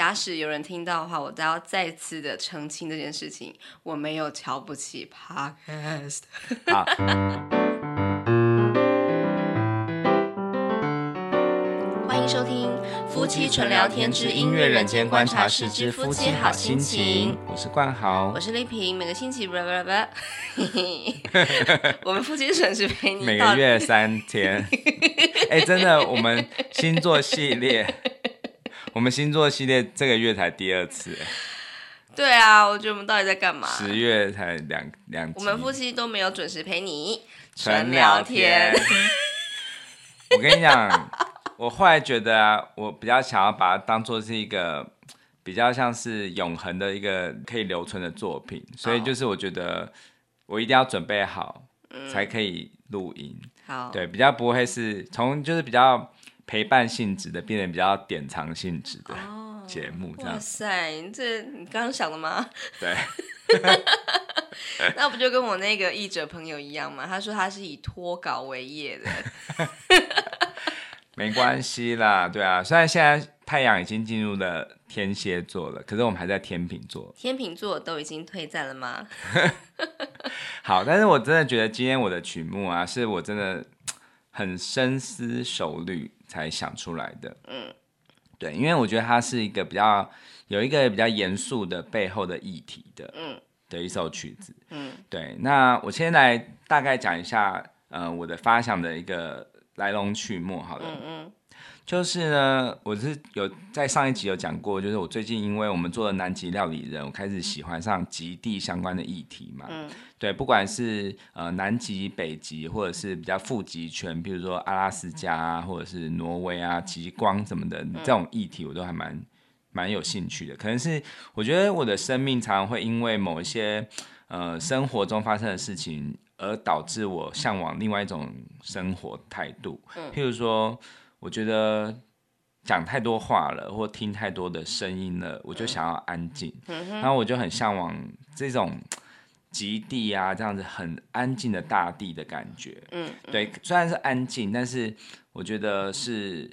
假使有人听到的话，我都要再次的澄清这件事情，我没有瞧不起 Podcast。好。欢迎收听《夫妻纯聊天之音乐人间观察室之夫妻好心情》。我是冠豪，我是丽萍。每个星期，我们夫妻纯是陪你每个月三天。哎，真的，我们星座系列。我们星座系列这个月才第二次，对啊，我觉得我们到底在干嘛？十月才两两集，我们夫妻都没有准时陪你纯聊天。我跟你讲，我后来觉得啊，我比较想要把它当做是一个比较像是永恒的一个可以留存的作品，所以就是我觉得我一定要准备好才可以录音。好，对，比较不会是从就是比较。陪伴性质的变成比较典藏性质的节目，这样。哇塞，你这你刚刚想的吗？对。那不就跟我那个译者朋友一样吗？他说他是以脱稿为业的。没关系啦，对啊，虽然现在太阳已经进入了天蝎座了，可是我们还在天秤座。天秤座都已经退战了吗？好，但是我真的觉得今天我的曲目啊，是我真的很深思熟虑。才想出来的，嗯，对，因为我觉得它是一个比较有一个比较严肃的背后的议题的，嗯，的一首曲子，嗯，对。那我先来大概讲一下，呃，我的发想的一个来龙去脉，好了，嗯嗯。就是呢，我是有在上一集有讲过，就是我最近因为我们做了南极料理人，我开始喜欢上极地相关的议题嘛。嗯。对，不管是呃南极、北极，或者是比较富集圈，比如说阿拉斯加啊，或者是挪威啊、极光什么的这种议题，我都还蛮蛮有兴趣的。可能是我觉得我的生命常常会因为某一些呃生活中发生的事情，而导致我向往另外一种生活态度。嗯。譬如说。我觉得讲太多话了，或听太多的声音了，我就想要安静。嗯、然后我就很向往这种极地啊，这样子很安静的大地的感觉。嗯，对，虽然是安静，但是我觉得是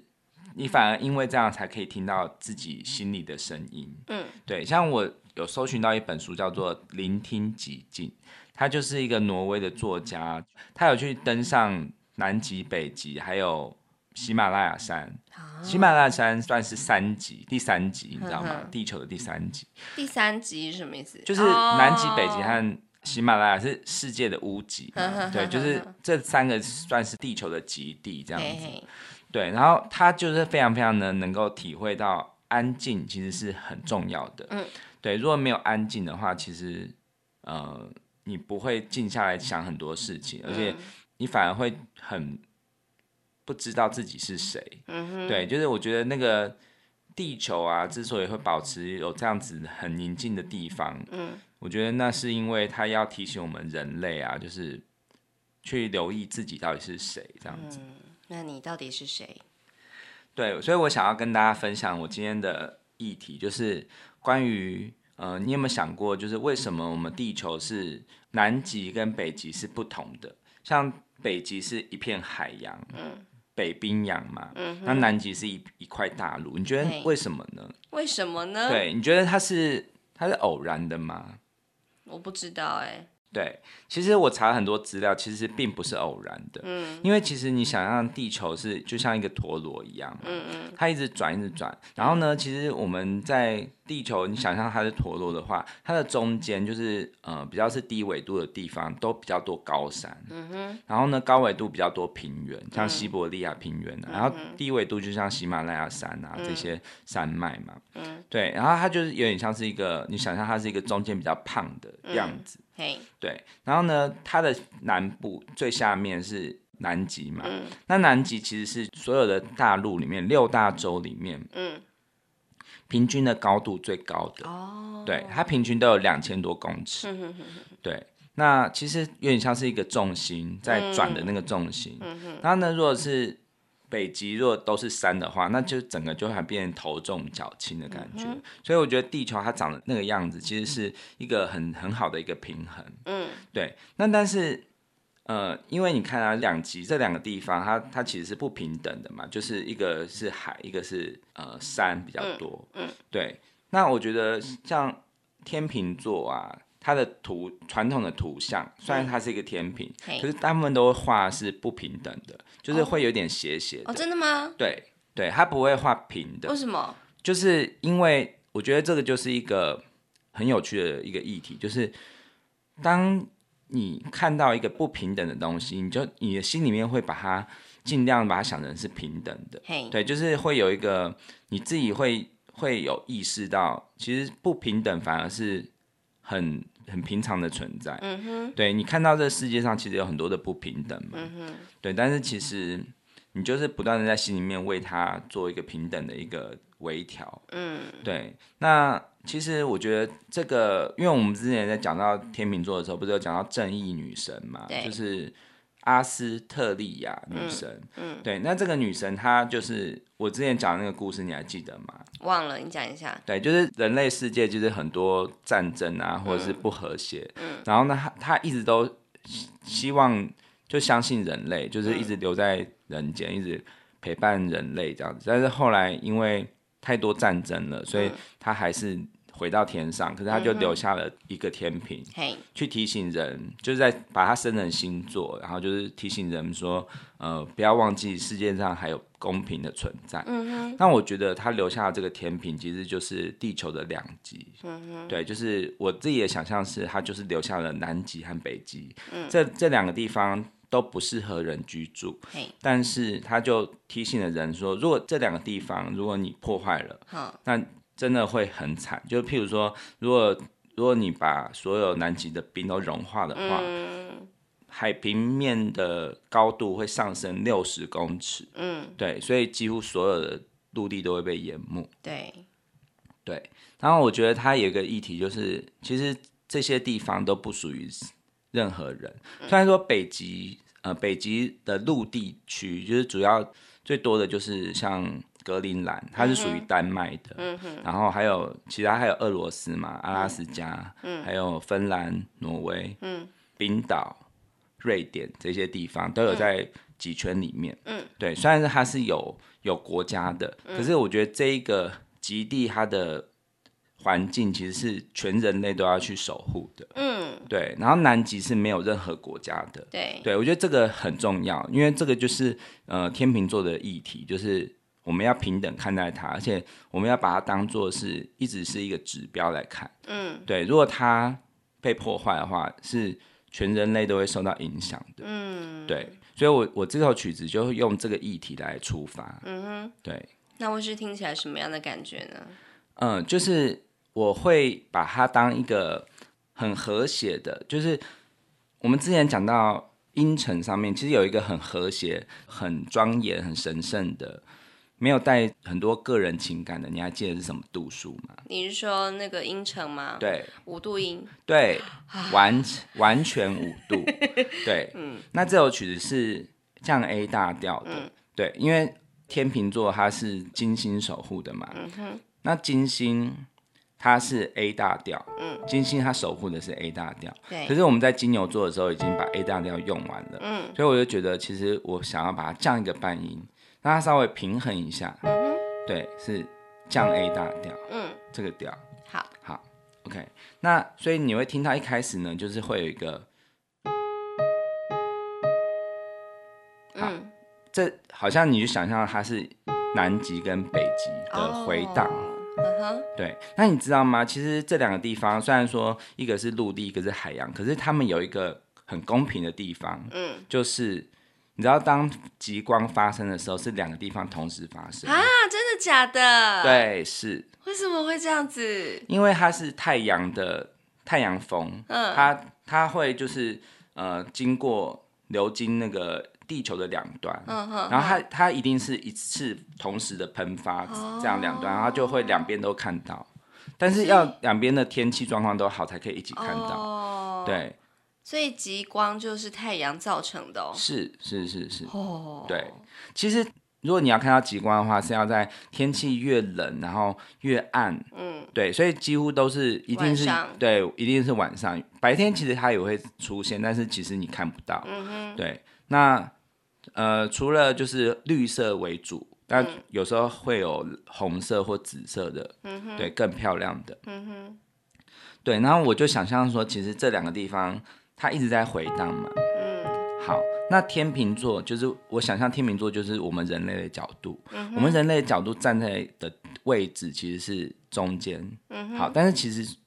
你反而因为这样才可以听到自己心里的声音。嗯，对，像我有搜寻到一本书叫做《聆听极境》，他就是一个挪威的作家，他有去登上南极、北极，还有。喜马拉雅山，喜马拉雅山算是三级，第三级，你知道吗？地球的第三级。第三级是什么意思？就是南极、北极和喜马拉雅是世界的屋脊，对，就是这三个算是地球的极地这样子。对，然后他就是非常非常的能够体会到安静其实是很重要的。嗯，对，如果没有安静的话，其实呃你不会静下来想很多事情，而且你反而会很。不知道自己是谁，嗯哼，对，就是我觉得那个地球啊，之所以会保持有这样子很宁静的地方，嗯，我觉得那是因为它要提醒我们人类啊，就是去留意自己到底是谁，这样子。嗯，那你到底是谁？对，所以我想要跟大家分享我今天的议题，就是关于呃，你有没有想过，就是为什么我们地球是南极跟北极是不同的？像北极是一片海洋，嗯。北冰洋嘛，嗯、那南极是一一块大陆，你觉得为什么呢？为什么呢？对，你觉得它是它是偶然的吗？我不知道哎、欸。对，其实我查了很多资料，其实并不是偶然的。嗯，因为其实你想象地球是就像一个陀螺一样，嗯嗯，它一直转一直转。然后呢，其实我们在地球，你想象它是陀螺的话，它的中间就是呃比较是低纬度的地方，都比较多高山。嗯哼。然后呢，高纬度比较多平原，像西伯利亚平原啊。然后低纬度就像喜马拉雅山啊这些山脉嘛。嗯。对，然后它就是有点像是一个，你想象它是一个中间比较胖的样子。对，然后呢，它的南部最下面是南极嘛，嗯、那南极其实是所有的大陆里面六大洲里面，嗯、平均的高度最高的，哦、对，它平均都有两千多公尺，嗯、哼哼对，那其实有点像是一个重心在转的那个重心，然后呢，如果是北极若都是山的话，那就整个就会变成头重脚轻的感觉。嗯、所以我觉得地球它长的那个样子，其实是一个很很好的一个平衡。嗯，对。那但是呃，因为你看啊，两极这两个地方，它它其实是不平等的嘛，就是一个是海，一个是呃山比较多。嗯，嗯对。那我觉得像天秤座啊，它的图传统的图像，虽然它是一个天平，嗯、可是大部分都会画是不平等的，就是会有点斜斜的。哦，真的吗？对对，它不会画平的。为什么？就是因为我觉得这个就是一个很有趣的一个议题，就是当你看到一个不平等的东西，你就你的心里面会把它尽量把它想成是平等的。嘿对，就是会有一个你自己会。会有意识到，其实不平等反而是很很平常的存在。嗯哼，对，你看到这世界上其实有很多的不平等嘛。嗯哼，对，但是其实你就是不断的在心里面为他做一个平等的一个微调。嗯，对。那其实我觉得这个，因为我们之前在讲到天秤座的时候，不是有讲到正义女神嘛？就是。阿斯特利亚女神，嗯，嗯对，那这个女神她就是我之前讲的那个故事，你还记得吗？忘了，你讲一下。对，就是人类世界就是很多战争啊，或者是不和谐，嗯，然后呢，她她一直都希望就相信人类，就是一直留在人间，嗯，一直陪伴人类这样子。但是后来因为太多战争了，所以她还是。回到天上，可是他就留下了一个天平，嗯、去提醒人，就是在把它升成星座，然后就是提醒人说，呃，不要忘记世界上还有公平的存在。嗯哼。那我觉得他留下的这个天平，其实就是地球的两极。嗯哼。对，就是我自己的想象是，他就是留下了南极和北极。嗯。这这两个地方都不适合人居住。但是他就提醒了人说，如果这两个地方，如果你破坏了，好，那。真的会很惨，就譬如说，如果如果你把所有南极的冰都融化的话，嗯、海平面的高度会上升六十公尺，嗯，对，所以几乎所有的陆地都会被淹没，对，对。然后我觉得它有一个议题，就是其实这些地方都不属于任何人，虽然说北极，呃，北极的陆地区就是主要最多的就是像。格陵兰，它是属于丹麦的，嗯、然后还有其他还有俄罗斯嘛，阿拉斯加，嗯、还有芬兰、挪威、嗯、冰岛、瑞典这些地方都有在极圈里面。嗯、对，虽然是它是有有国家的，嗯、可是我觉得这一个极地它的环境其实是全人类都要去守护的。嗯，对。然后南极是没有任何国家的。对，对我觉得这个很重要，因为这个就是呃天秤座的议题，就是。我们要平等看待它，而且我们要把它当做是一直是一个指标来看。嗯，对，如果它被破坏的话，是全人类都会受到影响的。嗯，对，所以我我这首曲子就会用这个议题来出发。嗯哼，对。那我是听起来什么样的感觉呢？嗯，就是我会把它当一个很和谐的，就是我们之前讲到音程上面，其实有一个很和谐、很庄严、很神圣的。没有带很多个人情感的，你还记得是什么度数吗？你是说那个音程吗？对，五度音。对，完完全五度。对，嗯。那这首曲子是降 A 大调的，嗯、对，因为天秤座它是金星守护的嘛。嗯哼。那金星它是 A 大调，嗯，金星它守护的是 A 大调。对。可是我们在金牛座的时候已经把 A 大调用完了，嗯，所以我就觉得其实我想要把它降一个半音。让它稍微平衡一下，嗯，对，是降 A 大调，嗯，这个调，好，好，OK，那所以你会听到一开始呢，就是会有一个，好，嗯，这好像你就想象它是南极跟北极的回荡，嗯哼，对，那你知道吗？其实这两个地方虽然说一个是陆地，一个是海洋，可是他们有一个很公平的地方，嗯，就是。你知道当极光发生的时候，是两个地方同时发生啊？真的假的？对，是。为什么会这样子？因为它是太阳的太阳风，嗯，它它会就是呃经过流经那个地球的两端，嗯哼，然后它它一定是一次同时的喷发，哦、这样两端，然后就会两边都看到，但是要两边的天气状况都好才可以一起看到，哦、对。所以极光就是太阳造成的哦。是是是是。哦。对，其实如果你要看到极光的话，是要在天气越冷，然后越暗，嗯，对，所以几乎都是一定是晚上对，一定是晚上。白天其实它也会出现，但是其实你看不到。嗯哼，对，那呃，除了就是绿色为主，但有时候会有红色或紫色的，嗯哼，对，更漂亮的。嗯哼，对，然后我就想象说，其实这两个地方它一直在回荡嘛。嗯，好，那天秤座就是我想象天秤座就是我们人类的角度，嗯我们人类的角度站在的位置其实是中间。嗯哼，好，但是其实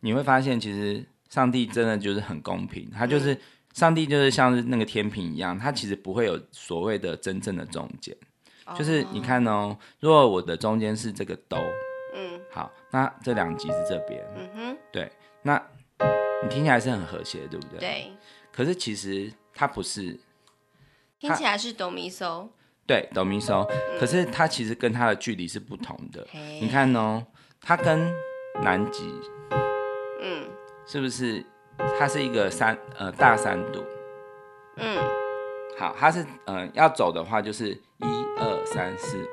你会发现，其实上帝真的就是很公平，他就是、嗯、上帝就是像是那个天平一样，他其实不会有所谓的真正的中间。哦、就是你看哦，如果我的中间是这个兜，嗯，好，那这两极是这边，嗯哼，对，那你听起来是很和谐，对不对？对。可是其实它不是，听起来是哆咪嗦，对，哆咪嗦，可是它其实跟它的距离是不同的。你看哦，它跟南极，嗯是不是？它是一个三呃大三度，嗯，好，它是呃要走的话就是一二三四五，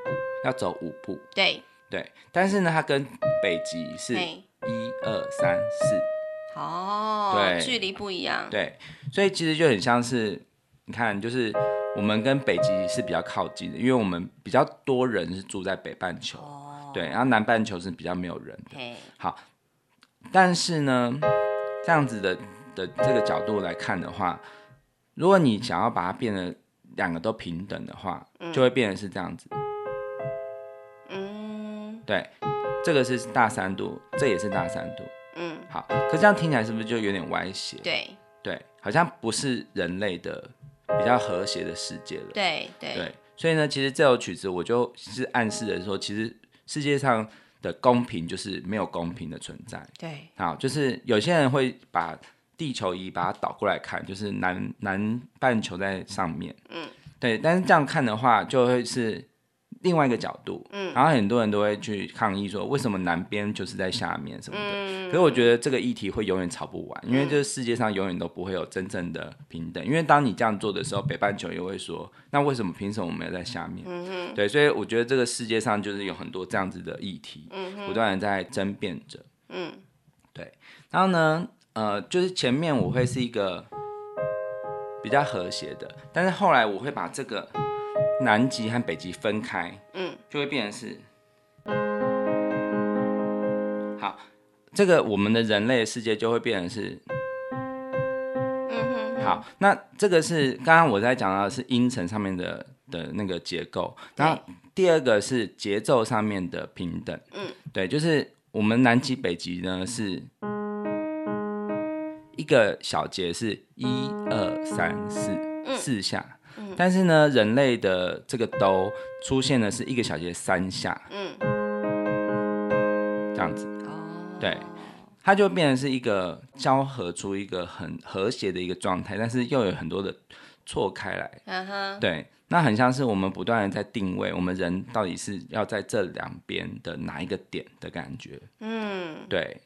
要走五步，对对。但是呢，它跟北极是一二三四，哦，对。距离不一样，对，所以其实就很像是，你看，就是我们跟北极是比较靠近的，因为我们比较多人是住在北半球，哦，对，然后南半球是比较没有人的。嘿，好，但是呢，这样子的的这个角度来看的话，如果你想要把它变得两个都平等的话，就会变成是这样子。嗯。对，这个是大三度，这也是大三度。嗯，好，可这样听起来是不是就有点歪斜？对对，好像不是人类的比较和谐的世界了。对对对，所以呢，其实这首曲子我就是暗示的说，其实世界上的公平就是没有公平的存在。对，好，就是有些人会把地球仪把它倒过来看，就是南南半球在上面，嗯，对，但是这样看的话，就会是另外一个角度，嗯，然后很多人都会去抗议说，为什么南边就是在下面什么的，嗯。可是我觉得这个议题会永远吵不完，因为这个世界上永远都不会有真正的平等，因为当你这样做的时候，北半球也会说，那为什么凭什么我们要在下面？嗯，对，所以我觉得这个世界上就是有很多这样子的议题，嗯，不断的在争辩着。嗯。对然后呢，呃，就是前面我会是一个比较和谐的，但是后来我会把这个南极和北极分开，嗯，就会变成是，好，这个我们的人类世界就会变成是，嗯哼，好，那这个是刚刚我在讲到的是音程上面的的那个结构，然后第二个是节奏上面的平等，嗯，对，就是我们南极北极呢是。一个小节是一二三四四下，嗯、但是呢，人类的这个哆出现的是一个小节三下，嗯，这样子，哦，对，它就变成是一个交合出一个很和谐的一个状态，但是又有很多的错开来，嗯哼，对，那很像是我们不断的在定位，我们人到底是要在这两边的哪一个点的感觉，嗯，对，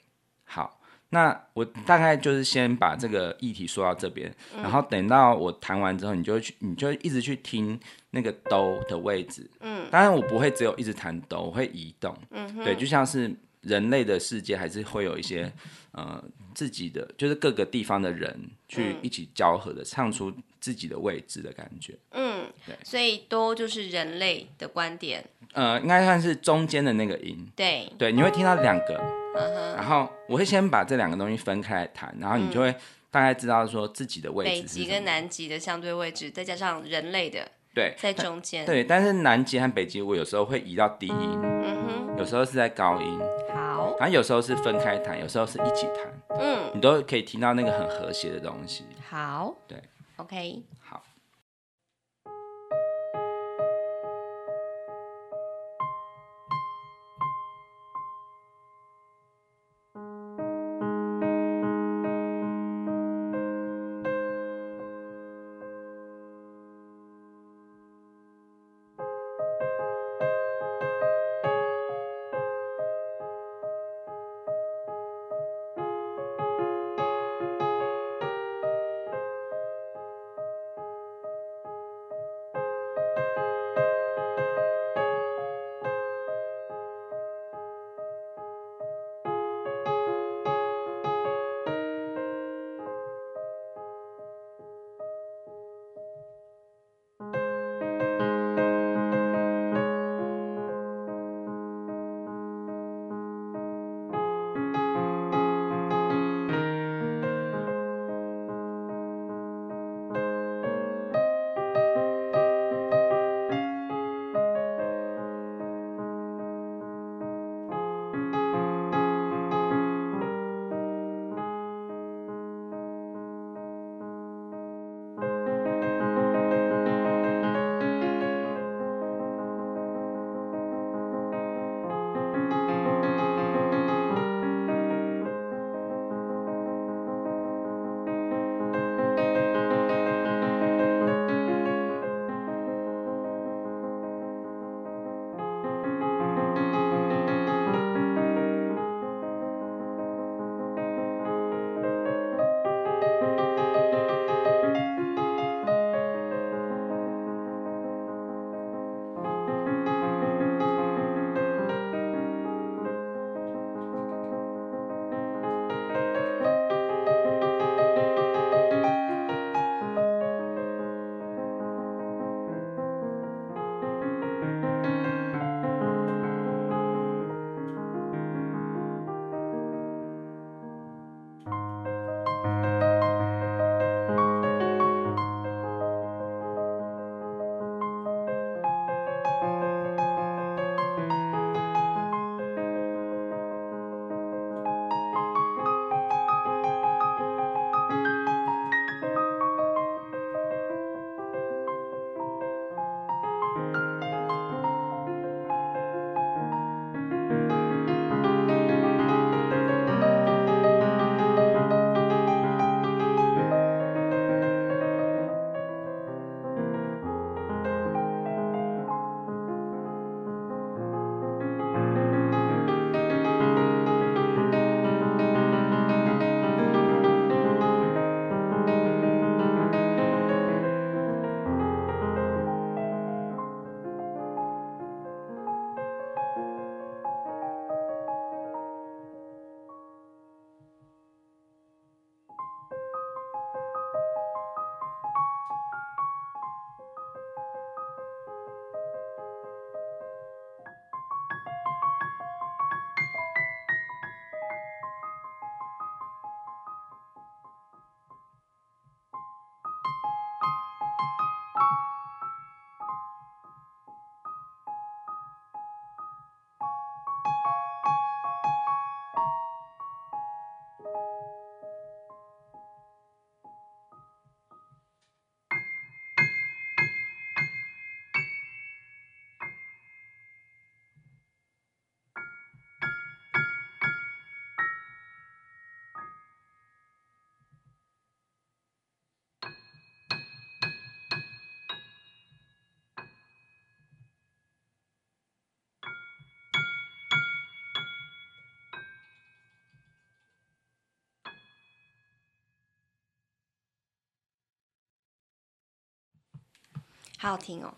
好。那我大概就是先把这个议题说到这边，然后等到我弹完之后，你就去，你就一直去听那个兜的位置。嗯，当然我不会只有一直弹兜，我会移动。嗯，对，就像是人类的世界，还是会有一些呃自己的，就是各个地方的人去一起交合的，唱出自己的位置的感觉。嗯，对，所以哆就是人类的观点。呃，应该算是中间的那个音。对，对，你会听到两个。Uh-huh. 然后我会先把这两个东西分开来谈，然后你就会大概知道说自己的位置。北极跟南极的相对位置，再加上人类的，对，在中间。对，但是南极和北极我有时候会移到低音，嗯哼，有时候是在高音，好，反正有时候是分开弹，有时候是一起弹，嗯，你都可以听到那个很和谐的东西。好，对，OK，好。好好听哦。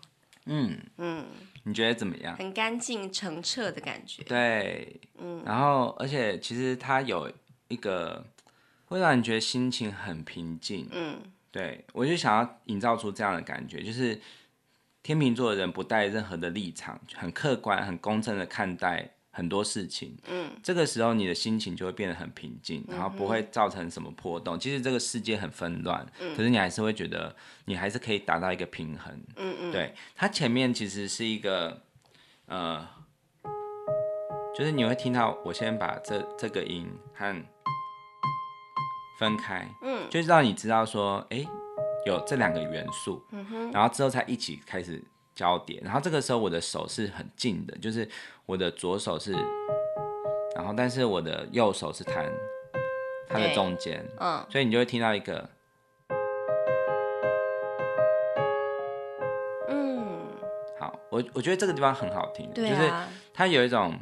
嗯嗯，你觉得怎么样？很干净澄澈的感觉。对，嗯，然后而且其实它有一个会让你觉得心情很平静。嗯，对，我就想要营造出这样的感觉，就是天秤座的人不带任何的立场，很客观、很公正的看待。很多事情，嗯，这个时候你的心情就会变得很平静，然后不会造成什么波动。其实这个世界很纷乱，嗯，可是你还是会觉得你还是可以达到一个平衡，嗯嗯。对，它前面其实是一个，呃，就是你会听到，我先把这这个音和分开，嗯，就是让你知道说，哎，有这两个元素，嗯哼，然后之后才一起开始。交叠，然后这个时候我的手是很近的，就是我的左手是，然后但是我的右手是弹它的中间，嗯，所以你就会听到一个，嗯，好，我我觉得这个地方很好听，就是它有一种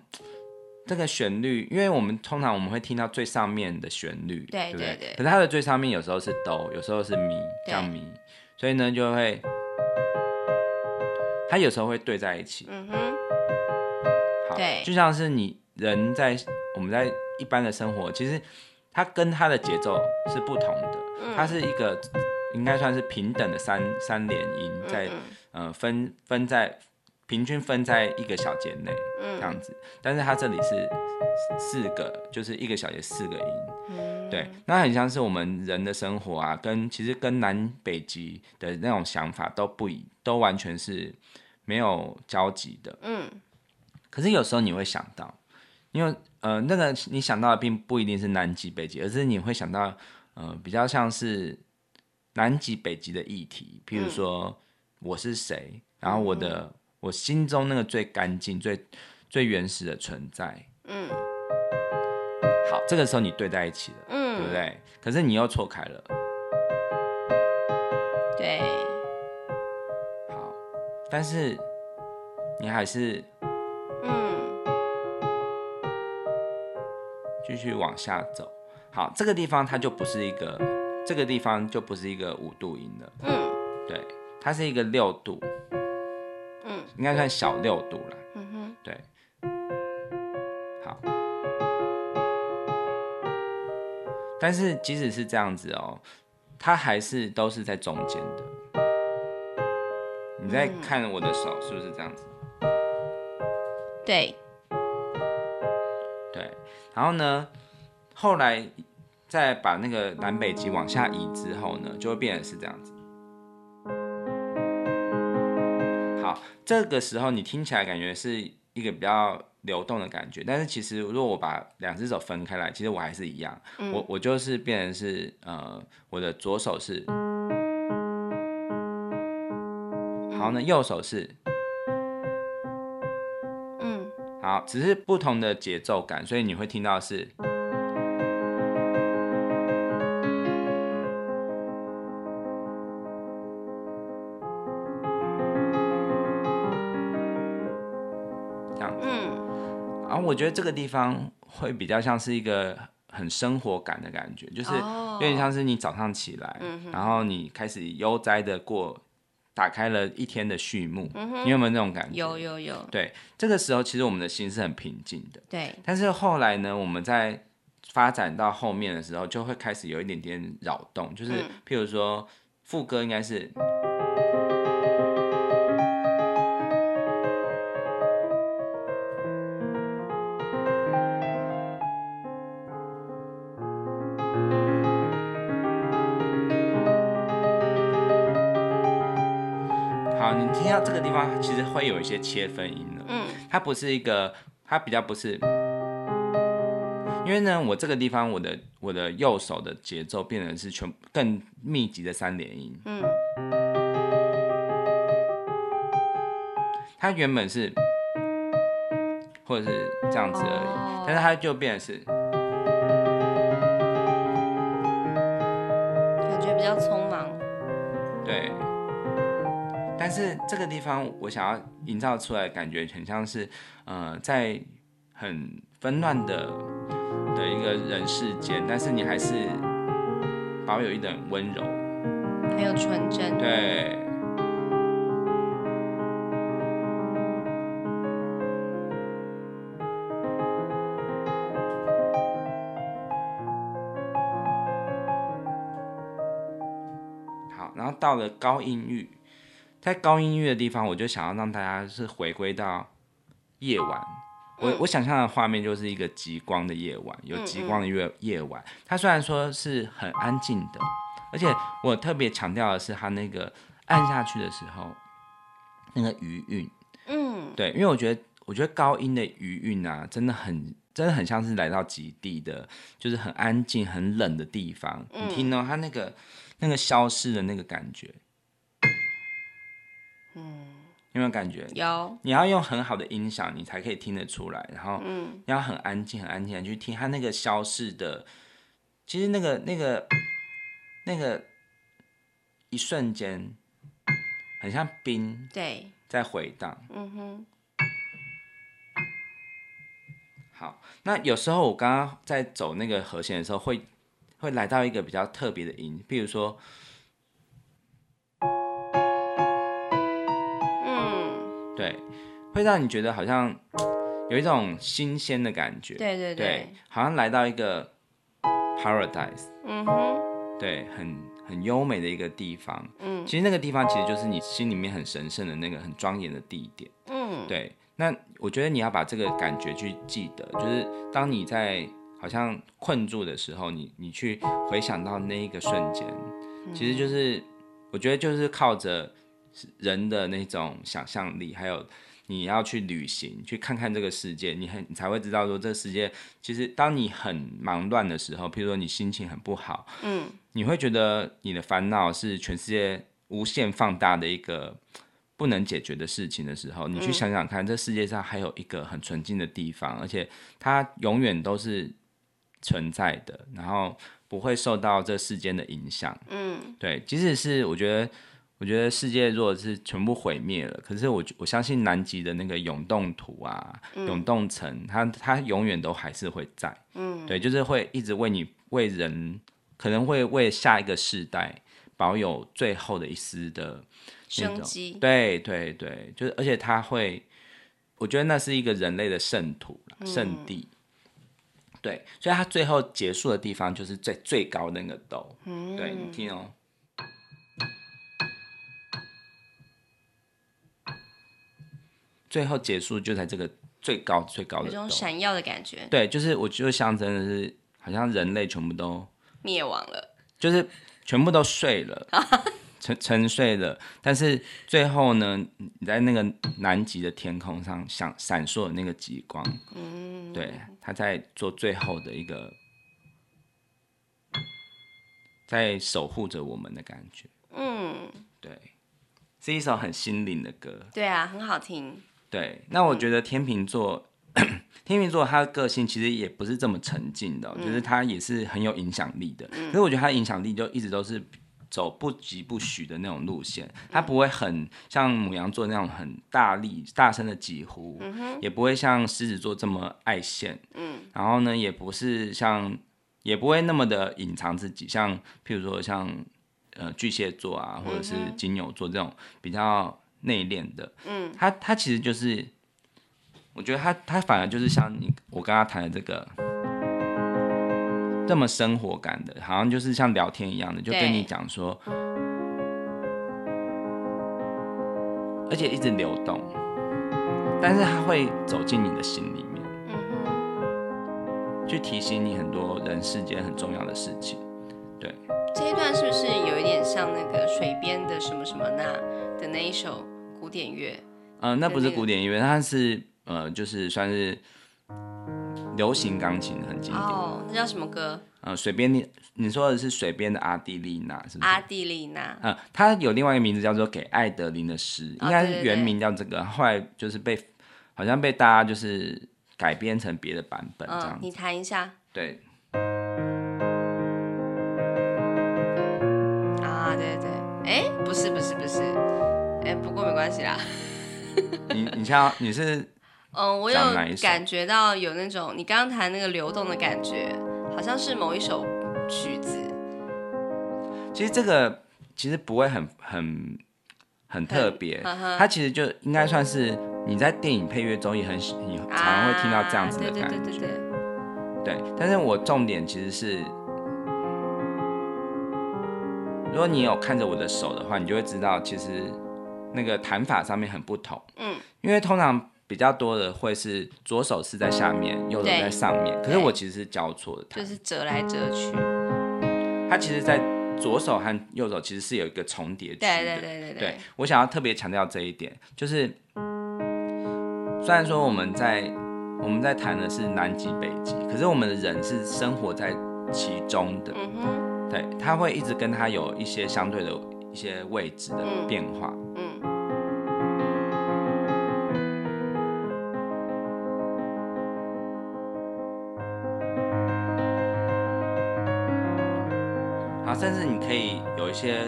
这个旋律，因为我们通常我们会听到最上面的旋律，对对对，对对，可是它的最上面有时候是哆，有时候是咪，降咪，所以呢就会。它有时候会对在一起，嗯哼，好，对，就像是你人在我们在一般的生活，其实它跟它的节奏是不同的，嗯、它是一个应该算是平等的三三连音，在嗯，嗯、呃、分分在平均分在一个小节内，嗯，这样子，但是它这里是四个，就是一个小节四个音，嗯，对，那很像是我们人的生活啊，跟其实跟南北极的那种想法都不一，都完全是。没有交集的，嗯，可是有时候你会想到，因为呃，那个你想到的并不一定是南极、北极，而是你会想到，呃，比较像是南极、北极的议题，譬如说我是谁，然后我的、嗯、我心中那个最干净、最最原始的存在，嗯，好，这个时候你对在一起了，嗯，对不对？可是你又错开了，对。但是你还是嗯，继续往下走。好，这个地方它就不是一个，这个地方就不是一个五度音了。嗯，对，它是一个六度。嗯，应该算小六度了。嗯哼，对。好，但是即使是这样子哦，它还是都是在中间的。你在看我的手是不是这样子？对，对，然后呢，后来再把那个南北极往下移之后呢，就会变成是这样子。好，这个时候你听起来感觉是一个比较流动的感觉，但是其实如果我把两只手分开来，其实我还是一样，嗯、我我就是变成是呃，我的左手是。后呢，右手是，嗯，好，只是不同的节奏感，所以你会听到是，这样子，嗯，然后我觉得这个地方会比较像是一个很生活感的感觉，就是有点像是你早上起来，然后你开始悠哉的过。打开了一天的序幕，嗯，你有没有那种感觉？有有有。对，这个时候其实我们的心是很平静的。对。但是后来呢，我们在发展到后面的时候，就会开始有一点点扰动，就是譬如说副歌应该是。其实会有一些切分音的，嗯，它不是一个，它比较不是，因为呢，我这个地方我的我的右手的节奏变成是全更密集的三连音，嗯，它原本是或者是这样子而已，哦，但是它就变成是，感觉比较匆忙，对。但是这个地方我想要营造出来感觉很像是呃在很纷乱的的一个人世间但是你还是保有一点温柔。还有纯真。对。好然后到了高音域。在高音域的地方，我就想要让大家是回归到夜晚。我我想象的画面就是一个极光的夜晚，有极光的夜夜晚。它虽然说是很安静的，而且我特别强调的是，它那个按下去的时候，那个余韵，嗯，对，因为我觉得，我觉得高音的余韵啊，真的很，真的很像是来到极地的，就是很安静、很冷的地方。你听到它那个那个消失的那个感觉，嗯。有没有感觉？有。你要用很好的音响，你才可以听得出来。然后，嗯要很安静、很安静的去听它那个消逝的。其实那个、那个、那个一瞬间，很像冰。对。在回荡。嗯哼。好，那有时候我刚刚在走那个和弦的时候，会会来到一个比较特别的音，比如说。对，会让你觉得好像有一种新鲜的感觉。对对对，对，好像来到一个 paradise。嗯哼，对，很很优美的一个地方。嗯，其实那个地方其实就是你心里面很神圣的那个很庄严的地点。嗯，对。那我觉得你要把这个感觉去记得，就是当你在好像困住的时候，你你去回想到那一个瞬间，其实就是我觉得就是靠着。人的那种想象力，还有你要去旅行，去看看这个世界，你很你才会知道说，这世界其实当你很忙乱的时候，譬如说你心情很不好，嗯，你会觉得你的烦恼是全世界无限放大的一个不能解决的事情的时候，你去想想看，这世界上还有一个很纯净的地方，而且它永远都是存在的，然后不会受到这世间的影响，嗯，对，即使是我觉得。我觉得世界如果是全部毁灭了，可是我我相信南极的那个永冻土啊、嗯、永冻层，它它永远都还是会在。嗯，对，就是会一直为你为人，可能会为下一个世代保有最后的一丝的生机。对对对，就是而且它会，我觉得那是一个人类的圣土、圣地。嗯、对，所以它最后结束的地方就是最最高的那个斗。嗯，对，你听哦。最后结束就在这个最高最高的，有种闪耀的感觉。对，就是我就象征的是，好像人类全部都灭亡了，就是全部都睡了，沉沉睡了。但是最后呢，你在那个南极的天空上，想闪烁的那个极光，嗯，对，他在做最后的一个，在守护着我们的感觉。嗯，对，是一首很心灵的歌。对啊，很好听。对，那我觉得天秤座，嗯、天秤座他的个性其实也不是这么沉静的，嗯、就是他也是很有影响力的。嗯、可是我觉得他影响力就一直都是走不疾不徐的那种路线，他不会很像母羊座那种很大力、大声的疾呼，嗯、哼也不会像狮子座这么爱现。嗯，然后呢，也不是像，也不会那么的隐藏自己，像譬如说像呃巨蟹座啊，或者是金牛座这种比较。内敛的，嗯，他他其实就是，我觉得他他反而就是像你我刚刚谈的这个，这么生活感的，好像就是像聊天一样的，就跟你讲说，而且一直流动，但是他会走进你的心里面，嗯哼，去提醒你很多人世间很重要的事情，对。这一段是不是有一点像那个水边的什么什么那的那一首？古典乐，呃，那不是古典音乐，它是呃，就是算是流行钢琴很经典。哦，那叫什么歌？呃，水边你你说的是水边的阿蒂丽娜，是不是？阿蒂丽娜。嗯，它有另外一个名字叫做《给爱德琳的诗》，应该是原名叫这个，哦、对对对，后来就是被好像被大家就是改编成别的版本这样、嗯。你弹一下。对。啊，对对对，哎，不是不是不是。哎，不过没关系啦。你你像你是，嗯，我有感觉到有那种你刚刚弹那个流动的感觉，好像是某一首曲子。其实这个其实不会很很很特别，它其实就应该算是你在电影配乐中也很你常常会听到这样子的感觉。对对对对对。对，但是我重点其实是。如果你有看着我的手的话，你就会知道其实那个弹法上面很不同。嗯，因为通常比较多的会是左手是在下面，右手在上面。可是我其实是交错的弹，就是折来折去。它其实，在左手和右手其实是有一个重叠区的。对对对对对。对，我想要特别强调这一点，就是虽然说我们在我们在弹的是南极北极，可是我们的人是生活在其中的。嗯哼。对，他会一直跟他有一些相对的一些位置的变化。嗯。些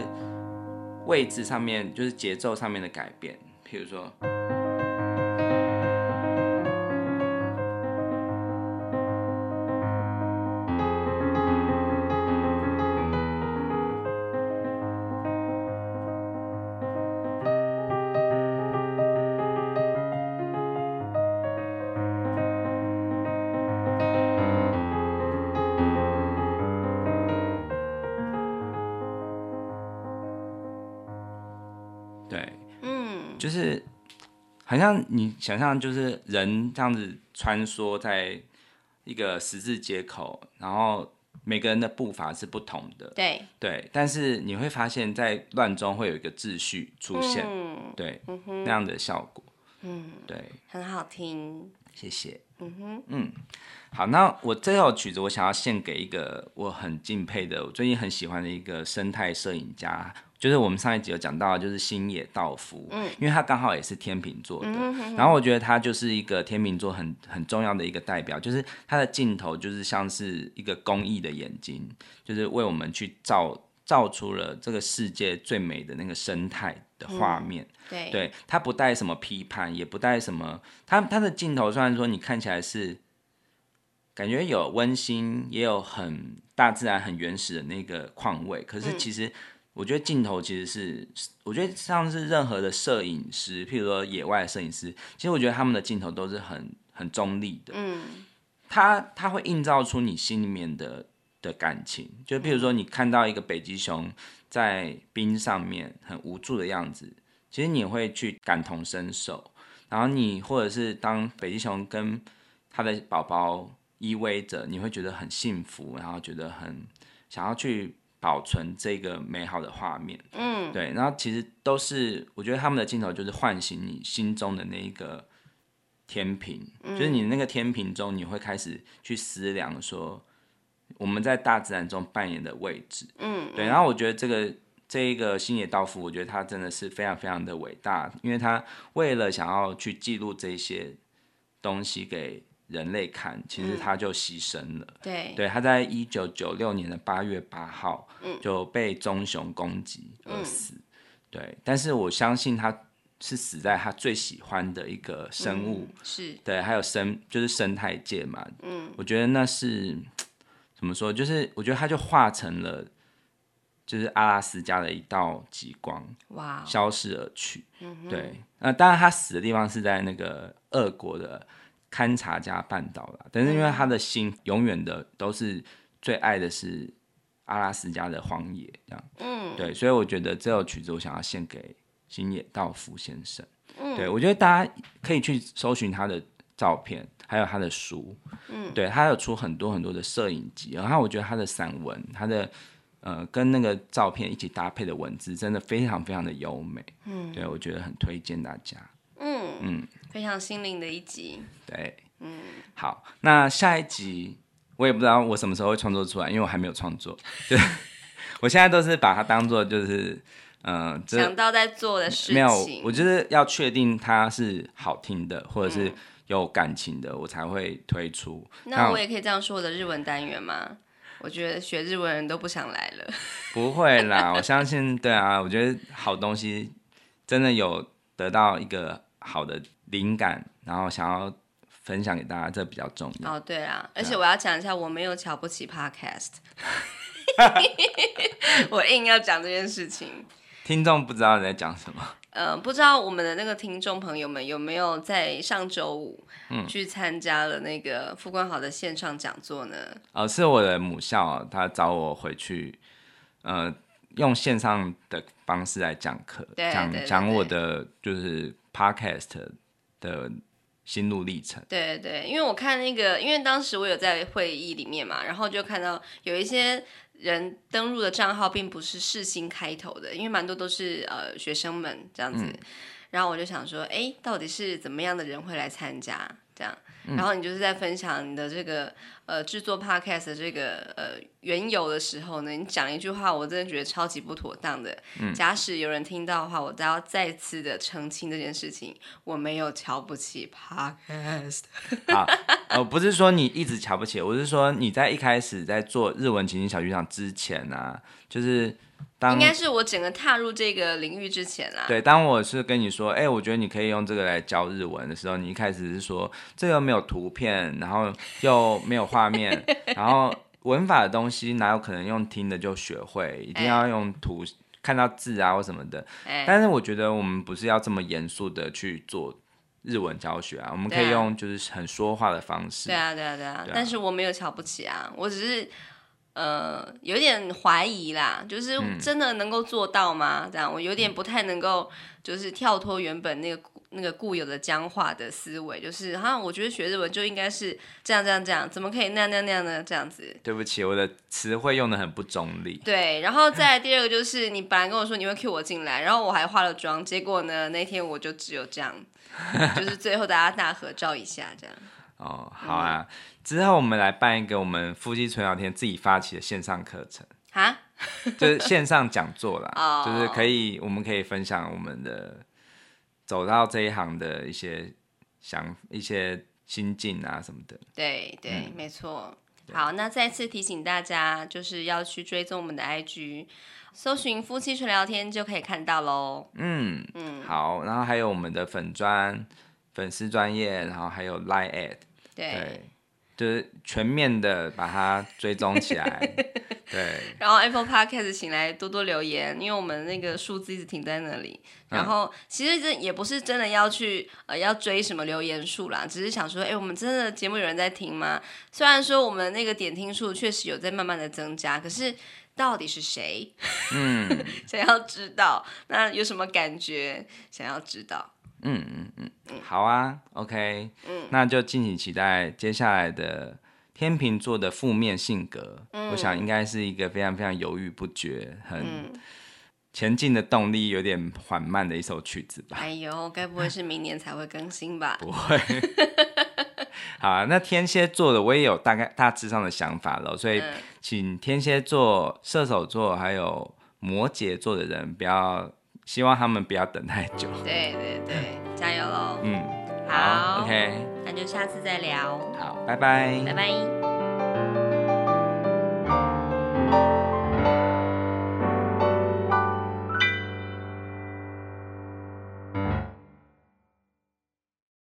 位置上面，就是节奏上面的改变，譬如说。好像你想象，就是人这样子穿梭在一个十字街口，然后每个人的步伐是不同的，对。对，但是你会发现在乱中会有一个秩序出现，嗯、对、嗯、那样的效果，嗯，对，很好听，谢谢，嗯哼，嗯，好，那我这首曲子我想要献给一个我很敬佩的，我最近很喜欢的一个生态摄影家。就是我们上一集有讲到，就是星野道夫，嗯，因为他刚好也是天秤座的，嗯，然后我觉得他就是一个天秤座很很重要的一个代表，就是他的镜头就是像是一个公益的眼睛，就是为我们去照照出了这个世界最美的那个生态的画面，嗯，对，对，他不带什么批判，也不带什么，他他的镜头虽然说你看起来是感觉有温馨，也有很大自然很原始的那个况味，可是其实。我觉得镜头其实是，我觉得像是任何的摄影师，譬如说野外摄影师，其实我觉得他们的镜头都是很很中立的。嗯，他他会映照出你心里面的的感情，就譬如说你看到一个北极熊在冰上面很无助的样子，其实你会去感同身受。然后你或者是当北极熊跟他的宝宝依偎着，你会觉得很幸福，然后觉得很想要去。保存这个美好的画面，嗯，对，然后其实都是我觉得他们的镜头就是唤醒你心中的那一个天平，嗯，就是你那个天平中，你会开始去思量说我们在大自然中扮演的位置，嗯，对，然后我觉得这个这一个星野道夫，我觉得他真的是非常非常的伟大，因为他为了想要去记录这些东西给。人类看，其实他就牺牲了。嗯、对，对，他在一九九六年的八月八号，就被棕熊攻击而死，嗯。对，但是我相信他是死在他最喜欢的一个生物，嗯、是对，还有生就是生态界嘛。嗯，我觉得那是 怎么说？就是我觉得他就化成了，就是阿拉斯加的一道极光，哇，消失而去。嗯，对，那当然他死的地方是在那个俄国的。堪察加半岛了，但是因为他的心永远的都是最爱的是阿拉斯加的荒野，这样，嗯，对，所以我觉得这首曲子我想要献给星野道夫先生，嗯，对，我觉得大家可以去搜寻他的照片，还有他的书，嗯，对，他有出很多很多的摄影集，然后我觉得他的散文，他的呃跟那个照片一起搭配的文字，真的非常非常的优美，嗯，对，我觉得很推荐大家。嗯。嗯，非常心灵的一集。对，嗯，好，那下一集我也不知道我什么时候会创作出来，因为我还没有创作。对，我现在都是把它当做就是，嗯、呃，想到在做的事情。没有，我就是要确定它是好听的，或者是有感情的，嗯、我才会推出。那我也可以这样说我的日文单元吗？我觉得学日文人都不想来了。不会啦，我相信，对啊，我觉得好东西真的有得到一个。好的灵感，然后想要分享给大家，这比较重要。哦，对啊，而且我要讲一下，我没有瞧不起 Podcast，我硬要讲这件事情。听众不知道你在讲什么。嗯、呃，不知道我们的那个听众朋友们有没有在上周五去参加了那个傅冠豪的线上讲座呢？哦，是我的母校，他找我回去，呃。用线上的方式来讲课，讲讲我的就是 podcast 的心路历程。对对，因为我看那个，因为当时我有在会议里面嘛，然后就看到有一些人登录的账号并不是世新开头的，因为蛮多都是呃学生们这样子。嗯、然后我就想说，哎，到底是怎么样的人会来参加这样？然后你就是在分享你的这个呃制作 podcast 的这个呃缘由的时候呢，你讲一句话，我真的觉得超级不妥当的。嗯，假使有人听到的话，我都要再次的澄清这件事情，我没有瞧不起 podcast。好，呃，不是说你一直瞧不起，我是说你在一开始在做日文情景小剧场之前啊，就是。当应该是我整个踏入这个领域之前啦。对，当我是跟你说，哎、欸，我觉得你可以用这个来教日文的时候，你一开始是说这个没有图片，然后又没有画面，然后文法的东西哪有可能用听的就学会？一定要用图、欸、看到字啊或什么的。欸、但是我觉得我们不是要这么严肃的去做日文教学啊，我们可以用就是很说话的方式。对啊，对啊，对啊。对啊，但是我没有瞧不起啊，我只是。呃，有点怀疑啦，就是真的能够做到吗？嗯、这样我有点不太能够，就是跳脱原本那个那个固有的僵化的思维，就是好像我觉得学日文就应该是这样这样这样，怎么可以那样那样那样呢？这样子。对不起，我的词汇用的很不中立。对，然后再第二个就是，你本来跟我说你会 cue 我进来，然后我还化了妆，结果呢那天我就只有这样，就是最后大家大合照一下这样。哦，好啊。嗯之后我们来办一个我们夫妻纯聊天自己发起的线上课程哈，就是线上讲座啦，oh. 就是可以，我们可以分享我们的走到这一行的一些想一些心境啊什么的。对对，嗯、没错。好，那再次提醒大家，就是要去追踪我们的 IG，搜寻夫妻纯聊天就可以看到喽。嗯嗯，好，然后还有我们的粉专、粉丝专业，然后还有 Line at，对。对就是全面的把它追踪起来，对。然后 Apple Podcast 请来多多留言，因为我们那个数字一直停在那里。然后其实这也不是真的要去呃要追什么留言数啦，只是想说，哎，我们真的节目有人在听吗？虽然说我们那个点听数确实有在慢慢的增加，可是到底是谁？嗯，想要知道，那有什么感觉？想要知道。嗯嗯嗯嗯，好啊，OK，嗯，那就敬请期待接下来的天秤座的负面性格。嗯，我想应该是一个非常非常犹豫不决、很前进的动力有点缓慢的一首曲子吧。哎呦，该不会是明年才会更新吧？不会。好啊，那天蝎座的我也有大概大致上的想法了，所以请天蝎座、射手座还有摩羯座的人不要。希望他们不要等太久。对对对，加油喽！嗯，好，好，OK，那就下次再聊。好，拜拜，拜拜。